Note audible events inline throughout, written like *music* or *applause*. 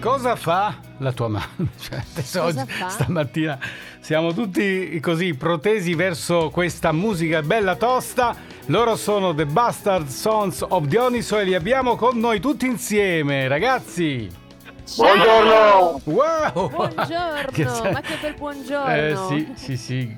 Cosa fa la tua mamma? *laughs* Cioè, adesso Cosa oggi, fa? stamattina siamo tutti così protesi verso questa musica bella tosta. Loro sono The Bastard Sons of Dioniso e li abbiamo con noi tutti insieme, ragazzi. Buongiorno! Wow! Buongiorno, *laughs* Che ma che per buongiorno. Eh sì, sì, sì.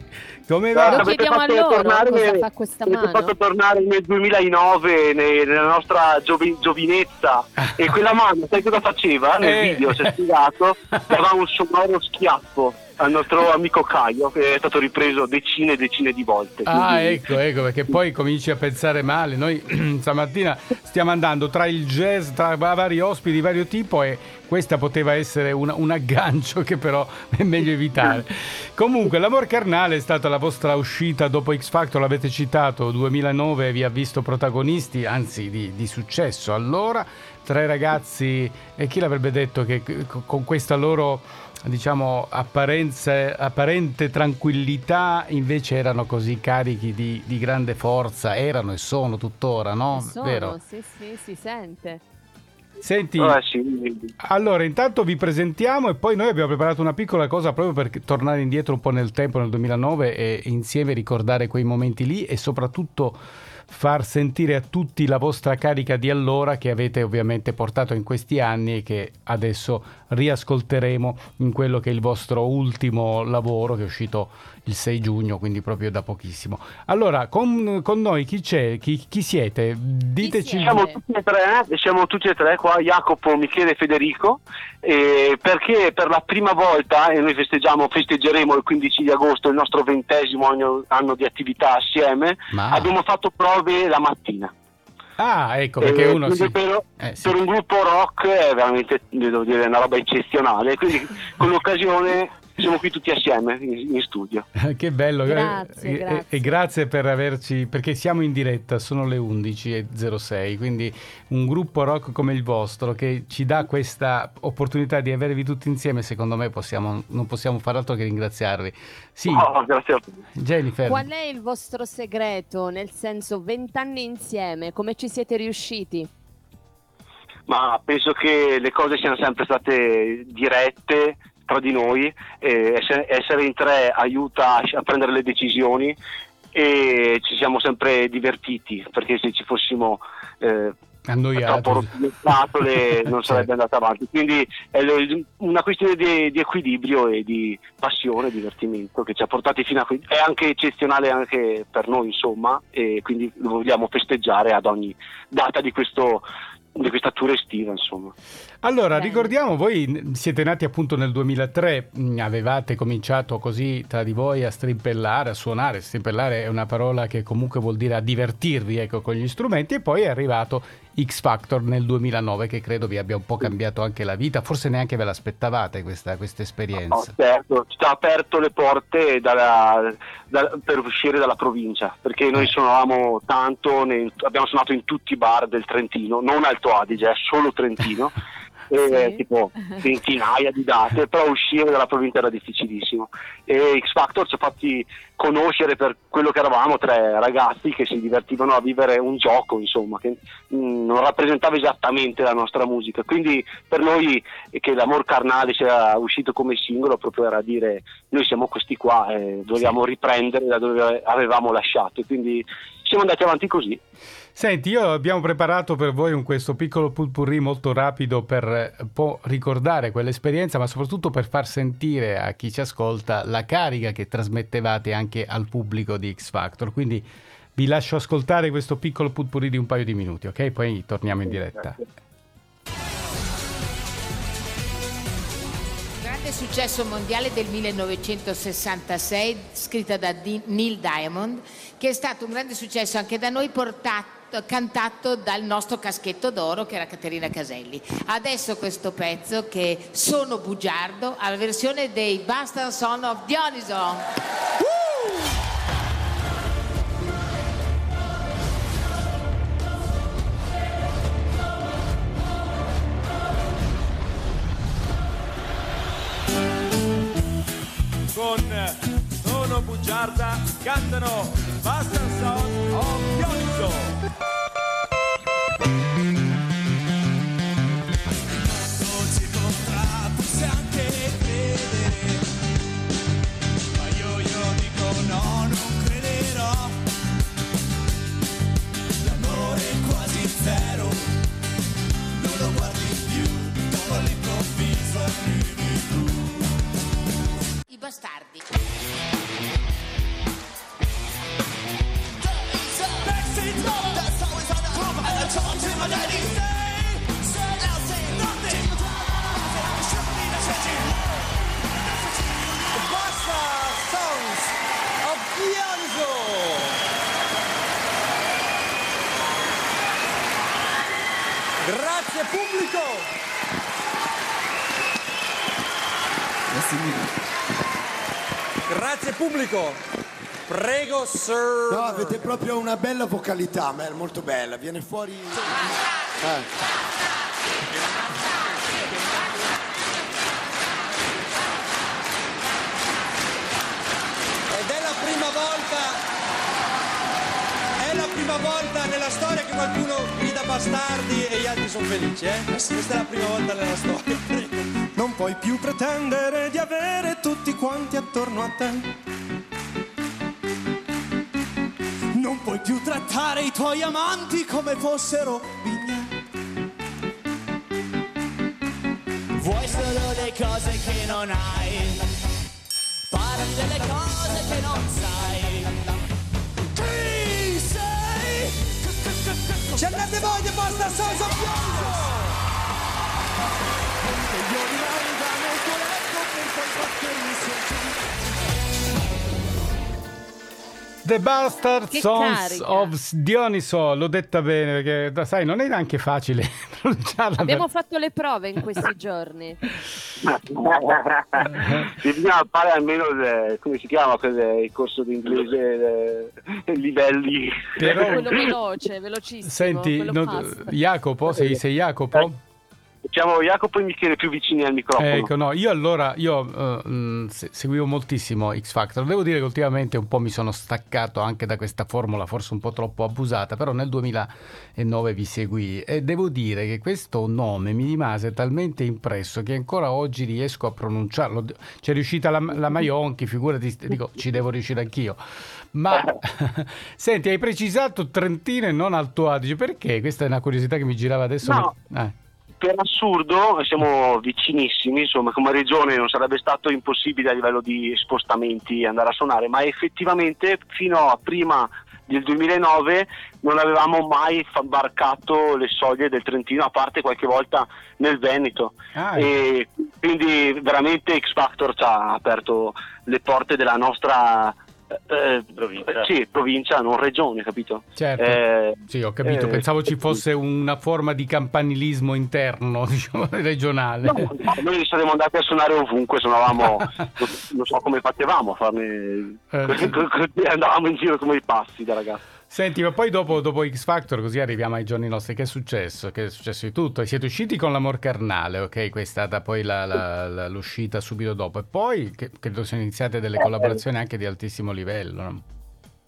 Come Lo va? Avete chiediamo a loro tornare- cosa fa questa avete mano. fatto tornare nel 2009 ne- nella nostra giovi- giovinezza e quella mano sai cosa faceva nel Eh. video c'è spiegato dava un sonoro schiaffo al nostro amico Caio che è stato ripreso decine e decine di volte Ah, quindi- ecco, ecco, perché poi cominci a pensare male. Noi *clears throat* stamattina stiamo andando tra il jazz, tra vari ospiti di vario tipo e questa poteva essere una- un aggancio che però *laughs* è meglio evitare. Comunque, L'amor carnale è stata la vostra uscita dopo X Factor, l'avete citato, 2009 vi ha visto protagonisti, anzi di, di successo. Allora, tre ragazzi, e chi l'avrebbe detto che con questa loro diciamo apparenze, apparente tranquillità invece erano così carichi di, di grande forza erano e sono tuttora no? Sono, vero sì, sì, si sente. senti Eh, sì. allora intanto vi presentiamo e poi noi abbiamo preparato una piccola cosa proprio per tornare indietro un po' nel tempo nel 2009 e insieme ricordare quei momenti lì e soprattutto far sentire a tutti la vostra carica di allora che avete ovviamente portato in questi anni e che adesso riascolteremo in quello che è il vostro ultimo lavoro che è uscito il 6 giugno, quindi proprio da pochissimo. Allora, con, con noi chi c'è? Chi, chi siete? Diteci. siete? Siamo tutti e tre, eh, siamo tutti e tre qua, Jacopo, Michele e Federico, eh, perché per la prima volta, e noi festeggiamo, festeggeremo il 15 di agosto il nostro ventesimo anno, anno di attività assieme, Ma- abbiamo fatto prove la mattina. Ah, ecco, perché Eh, uno si... per, Eh, sì. per un gruppo rock è veramente devo dire, una roba eccezionale, quindi *laughs* con l'occasione siamo qui tutti assieme in, in studio. *laughs* Che bello, Grazie, e, e- grazie. e grazie per averci, perché siamo in diretta, sono le 11.06, quindi un gruppo rock come il vostro che ci dà questa opportunità di avervi tutti insieme, secondo me possiamo, non possiamo fare altro che ringraziarvi. Sì, Oh, grazie a te. Jennifer, Qual è il vostro segreto? Nel senso, vent'anni insieme, come ci siete riusciti? ma penso che le cose siano sempre state dirette tra di noi, essere, in tre aiuta a, prendere le decisioni e ci siamo sempre divertiti perché se ci fossimo eh, troppo rottamate *laughs* non sarebbe andata avanti. Quindi è una questione di, di equilibrio e di passione divertimento che ci ha portati fino a qui. È anche eccezionale anche per noi insomma e quindi lo vogliamo festeggiare ad ogni data di questo di questa tour estiva insomma Allora, Bene. ricordiamo, voi siete nati appunto nel 2003, mh, avevate cominciato così tra di voi a strimpellare, a suonare, strimpellare è una parola che comunque vuol dire a divertirvi ecco, con gli strumenti e poi è arrivato X Factor nel 2009 che credo vi abbia un po' cambiato anche la vita, forse neanche ve l'aspettavate questa, questa No, esperienza. certo, ci ha aperto le porte dalla- da- per uscire dalla provincia, perché noi Eh. suonavamo tanto, ne- abbiamo suonato in tutti i bar del Trentino, non Alto Adige, è solo Trentino, *laughs* e, Sì. tipo centinaia di date, però uscire dalla provincia era difficilissimo. E X Factor ci ha fatti conoscere per quello che eravamo, tre ragazzi che si divertivano a vivere un gioco, insomma, che mm, non rappresentava esattamente la nostra musica. Quindi per noi eh, che l'amor carnale sia uscito come singolo proprio era dire noi siamo questi qua e dobbiamo riprendere da dove avevamo lasciato. E quindi siamo andati avanti così. Senti, io abbiamo preparato per voi un questo piccolo pulpurri molto rapido per eh, un po' ricordare quell'esperienza, ma soprattutto per far sentire a chi ci ascolta la carica che trasmettevate anche al pubblico di X Factor. Quindi vi lascio ascoltare questo piccolo pulpurri di un paio di minuti, ok? Poi torniamo in diretta. Grande successo mondiale del 1966, scritta da Neil Diamond, che è stato un grande successo anche da noi, portato- cantato dal nostro caschetto d'oro che era Caterina Caselli. Adesso questo pezzo che Sono bugiardo, alla versione dei Bastard Son of Dioniso. con Sono Bugiarda cantano Basta Sound of Dioniso. Pubblico. Prego, sir. No, avete proprio una bella vocalità, Mel, molto bella, viene fuori... Eh. Ed è la prima volta, è la prima volta nella storia che qualcuno bastardi e gli altri sono felici, eh? Questa è la prima volta nella storia. *laughs* Non puoi più pretendere di avere tutti quanti attorno a te. Non puoi più trattare i tuoi amanti come fossero vigne. Vuoi solo le cose che non hai. Parli delle cose che non sai. C'è andate voi di Basta Songs of Dioniso. The Bastard Che Sons carica. of Dioniso, l'ho detta bene perché sai, non è neanche facile *laughs* pronunciarla. Abbiamo per- fatto le prove in questi giorni. *laughs* Bisogna fare almeno il, come si chiama quel- il corso di inglese eh, *laughs* livelli. Però- Quello veloce, velocissimo. Senti, no-. Jacopo, sei, sei Jacopo? Siamo Jacopo e Michele più vicini al microfono. Ecco, no, io allora, io eh, se- seguivo moltissimo X Factor, devo dire che ultimamente un po' mi sono staccato anche da questa formula, forse un po' troppo abusata, però nel 2009 vi seguì e devo dire che questo nome mi rimase talmente impresso che ancora oggi riesco a pronunciarlo. C'è riuscita la, la Maionchi, figurati, dico, ci devo riuscire anch'io. Ma *laughs* senti, hai precisato Trentino e non Alto Adige, perché? Questa è una curiosità che mi girava adesso. No. Eh. Per assurdo siamo vicinissimi, insomma come regione non sarebbe stato impossibile a livello di spostamenti andare a suonare, ma effettivamente fino a prima del 2009 non avevamo mai varcato le soglie del Trentino, a parte qualche volta nel Veneto. Ah, e quindi veramente X Factor ci ha aperto le porte della nostra eh, Provincia. sì, provincia, non regione, capito? Certo. Eh, Sì, ho capito. eh, Pensavo ci fosse una forma di campanilismo interno, *laughs* diciamo, regionale. No, no, noi saremmo andati a suonare ovunque, suonavamo, *laughs* non so come facevamo a farne, Eh, *laughs* andavamo in giro come i passi da ragazzi. Senti, ma poi dopo, dopo X Factor, così arriviamo ai giorni nostri. Che è successo? Che è successo di tutto? Siete usciti con l'amor carnale, ok? Questa è stata poi la- la- la- l'uscita subito dopo. E poi che- credo siano iniziate delle collaborazioni anche di altissimo livello. no?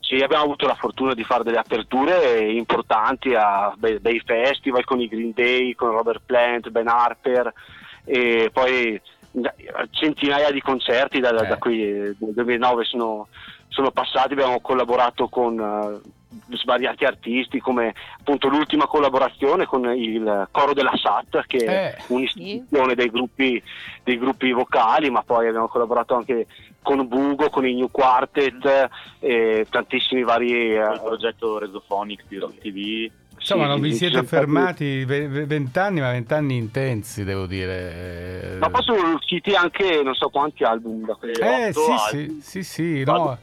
Sì, abbiamo avuto la fortuna di fare delle aperture importanti a bei, bei festival con i Green Day, con Robert Plant, Ben Harper e poi eh, centinaia di concerti da, da Eh. qui eh, nel 2009 sono, sono passati, abbiamo collaborato con eh, svariati artisti come appunto l'ultima collaborazione con il coro della SAT che è Eh. un'istituzione dei gruppi, dei gruppi vocali ma poi abbiamo collaborato anche con Bugo, con i New Quartet e tantissimi vari eh, il progetto Resophonics di Rock TV. Insomma, sì, non vi siete fermati ve- ve- vent'anni, ma vent'anni intensi, devo dire. Ma poi sono usciti anche non so quanti album da quelli. Eh sì, album. sì, sì, sì, no.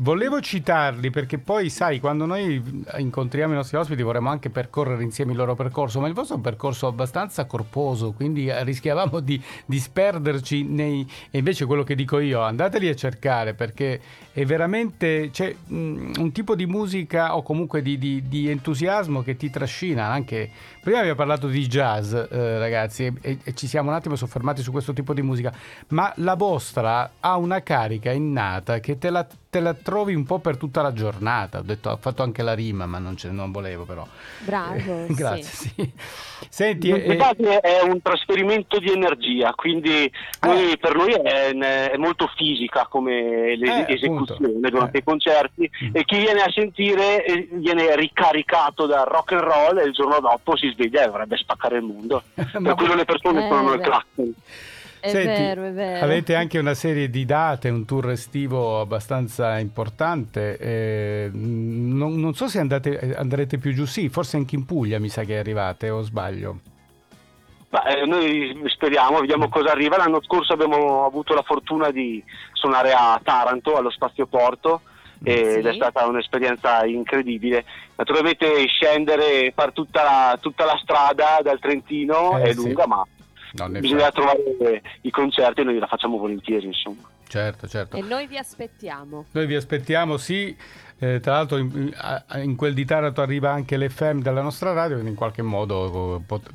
Volevo citarli perché poi, sai, quando noi incontriamo i nostri ospiti vorremmo anche percorrere insieme il loro percorso, ma il vostro è un percorso abbastanza corposo, quindi eh, rischiavamo di disperderci nei... E invece quello che dico io, andateli a cercare perché è veramente c'è mm, un tipo di musica o comunque di, di- di entusiasmo che ti trascina anche... Prima abbiamo parlato di jazz, eh, ragazzi, e- e ci siamo un attimo soffermati su questo tipo di musica, ma la vostra ha una carica innata che te la, te la trovi un po' per tutta la giornata. Ho, detto, ho fatto anche la rima, ma non, ce- non volevo però. Bravo. *laughs* Grazie, sì. sì. Senti, eh, è un trasferimento di energia, quindi noi- per noi è, è molto fisica come le- Eh, esecuzione appunto. durante Eh. i concerti Mm. e chi viene a sentire eh, viene ricaricato dal rock and roll e il giorno dopo si sveglia e vorrebbe spaccare il mondo. Ma *laughs* per quello le persone Eh, sono il clacson. È Senti, vero, è vero. Avete anche una serie di date, un tour estivo abbastanza importante. eh, non, non so se andate- andrete più giù, sì, forse anche in Puglia mi sa che arrivate, o sbaglio? Ma, eh, noi speriamo, vediamo cosa arriva. L'anno scorso abbiamo avuto la fortuna di suonare a Taranto, allo Spazio Porto, ed Sì. è stata un'esperienza incredibile. Naturalmente scendere fare tutta la, tutta la strada dal Trentino Eh, è sì. lunga, ma Fa- trovare i concerti e noi la facciamo volentieri, insomma. Certo, certo. E noi vi aspettiamo. Noi vi aspettiamo, sì. Eh, tra l'altro in, in quel di Taranto arriva anche l'FM della nostra radio, quindi in qualche modo eh, pot-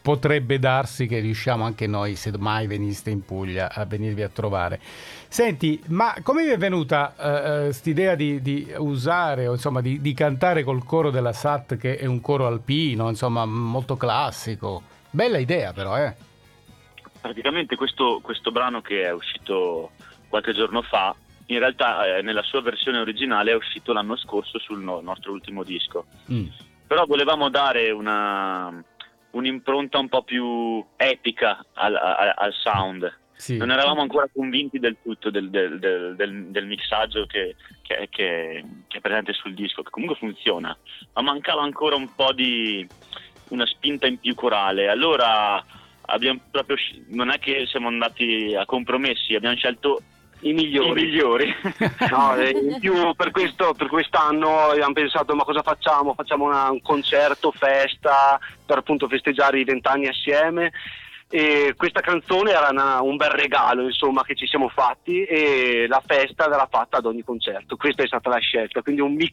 potrebbe darsi che riusciamo anche noi, se mai veniste in Puglia, a venirvi a trovare. Senti, ma come vi è venuta quest'idea di, di usare, o insomma di, di cantare col coro della SAT, che è un coro alpino, insomma molto classico? Bella idea però, eh? Praticamente questo, questo brano che è uscito qualche giorno fa, in realtà eh, nella sua versione originale è uscito l'anno scorso sul no- nostro ultimo disco. Mm. Però volevamo dare una, un'impronta un po' più epica al, al- al sound. Sì. Non eravamo ancora convinti del tutto del, del- del- del- mixaggio che, che- che- che è presente sul disco, che comunque funziona, ma mancava ancora un po' di una spinta in più corale. Allora abbiamo proprio non è che siamo andati a compromessi, abbiamo scelto I migliori. i migliori. *laughs* No, eh, in più per, questo, per quest'anno abbiamo pensato ma cosa facciamo? Facciamo una- un concerto, festa per appunto festeggiare i vent'anni assieme e questa canzone era una- un bel regalo insomma che ci siamo fatti e la festa verrà fatta ad ogni concerto, questa è stata la scelta, quindi un mix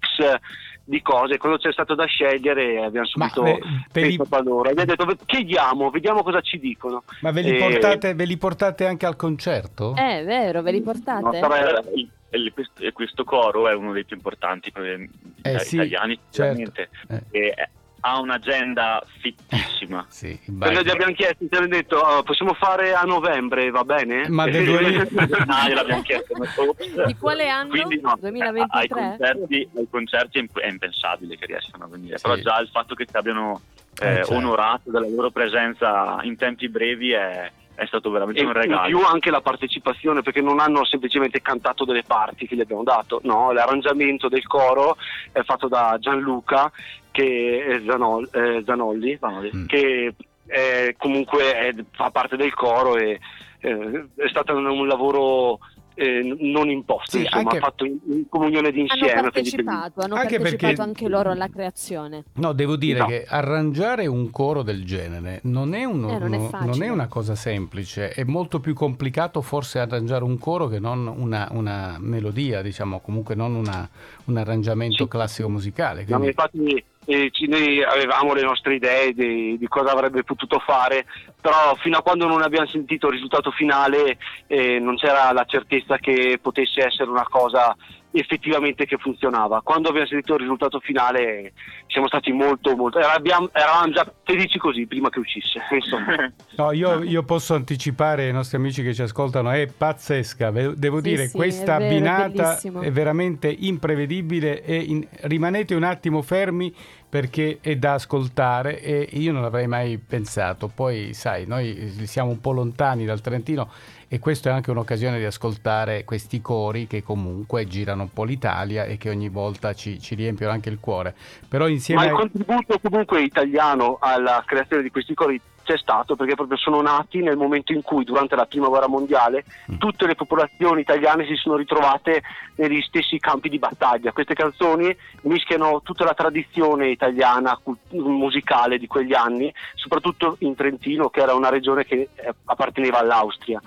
di cose, quando c'è stato da scegliere abbiamo Ma subito ve- ve li- pensato a loro, abbiamo detto chiediamo, vediamo cosa ci dicono. Ma ve li, Eh, portate, ve li portate anche al concerto? Eh, È vero, ve li portate? No, sarà- Il- il- questo, coro è uno dei più importanti eh, Eh, sì, italiani, certo. sicuramente. Eh. E, eh, ha un'agenda fittissima. *laughs* Sì, Quando gli abbiamo chiesto, ci hanno detto "Oh, possiamo fare a novembre, va bene? Ma del 2000 Ah, gliel'abbiamo *laughs* chiesto. *laughs* Di quale anno? Quindi no, 2023? ai concerti, ai concerti è imp- è impensabile che riescano a venire, Sì. però già il fatto che ci abbiano Eh, eh, certo. onorato della loro presenza in tempi brevi è, è stato veramente E un in regalo. più anche la partecipazione, perché non hanno semplicemente cantato delle parti che gli abbiamo dato, no, l'arrangiamento del coro è fatto da Gianluca che Zanol- eh, Zanolli, Mm. che è- comunque è- fa parte del coro e eh, è stato un, un lavoro eh, non imposto, Sì, insomma, anche- fatto in, in comunione Hanno d'insieme. quindi- partecipato, hanno Anche partecipato perché- anche loro alla creazione. No, devo dire No. che arrangiare un coro del genere non è, uno- Eh, non è no- non è una cosa semplice, è molto più complicato forse arrangiare un coro che non una, una melodia, diciamo, comunque non una- un arrangiamento Sì. classico musicale. No, quindi- infatti ci- noi avevamo le nostre idee di, di cosa avrebbe potuto fare, però fino a quando non abbiamo sentito il risultato finale eh, non c'era la certezza che potesse essere una cosa effettivamente che funzionava. Quando abbiamo sentito il risultato finale siamo stati molto, molto... Eravamo, eravamo già felici così prima che uscisse. *laughs* Insomma. *laughs* No, io, io posso anticipare ai nostri amici che ci ascoltano, è pazzesca, devo Sì, dire, sì, questa è vero, è abbinata bellissimo. è veramente imprevedibile e in- rimanete un attimo fermi perché è da ascoltare e io non l'avrei mai pensato. Poi, sai, noi siamo un po' lontani dal Trentino e questa è anche un'occasione di ascoltare questi cori che comunque girano un po' l'Italia e che ogni volta ci, ci riempiono anche il cuore. Però insieme Ma il contributo comunque italiano alla creazione di questi cori c'è stato perché proprio sono nati nel momento in cui durante la prima guerra mondiale Mm. tutte le popolazioni italiane si sono ritrovate negli stessi campi di battaglia. Queste canzoni mischiano tutta la tradizione italiana musicale di quegli anni, soprattutto in Trentino che era una regione che eh, apparteneva all'Austria.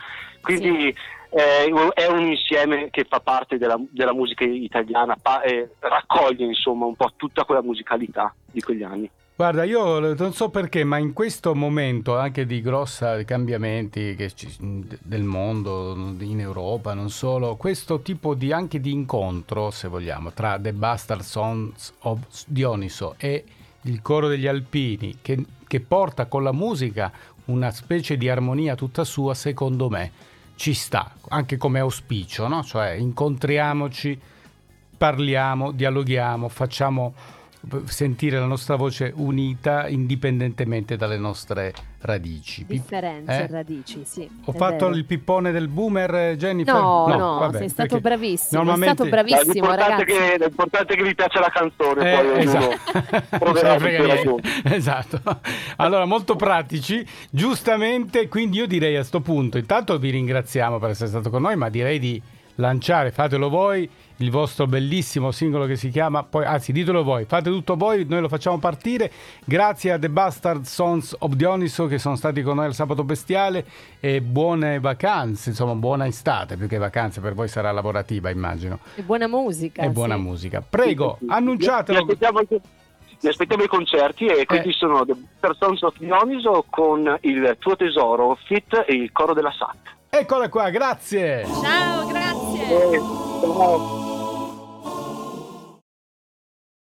Quindi eh, è un insieme che fa parte della, della musica italiana, pa- eh, raccoglie insomma un po' tutta quella musicalità di quegli anni. Guarda, io non so perché, ma in questo momento anche di grossi cambiamenti che ci- del mondo, in Europa, non solo, questo tipo di, anche di incontro, se vogliamo, tra The Bastard Sons of Dioniso e il coro degli Alpini, che, che porta con la musica una specie di armonia tutta sua, secondo me ci sta, anche come auspicio, no? Cioè incontriamoci, parliamo, dialoghiamo, facciamo sentire la nostra voce unita indipendentemente dalle nostre radici. Differenze, eh? radici, sì. Ho fatto vero. il pippone del boomer, eh, Jennifer? No, no, vabbè, sei stato bravissimo, normalmente- è stato bravissimo, l'importante, ragazzi. che, l'importante è che vi piace la canzone, Eh, poi esatto. *laughs* *laughs* Esatto. Allora, molto pratici, giustamente, quindi io direi a sto punto, intanto vi ringraziamo per essere stato con noi, ma direi di lanciare, fatelo voi, il vostro bellissimo singolo che si chiama, poi, anzi ditelo voi, fate tutto voi, noi lo facciamo partire, grazie a The Bastard Sons of Dioniso che sono stati con noi al sabato bestiale e buone vacanze, insomma buona estate, più che vacanze per voi sarà lavorativa immagino, E buona musica. e buona sì. musica. Prego, annunciatelo. vi aspettiamo i concerti e questi Eh. sono The Persons of Dioniso con il tuo tesoro, Fit e il coro della SAT. Eccola qua, grazie. Ciao, grazie. Eh, ciao.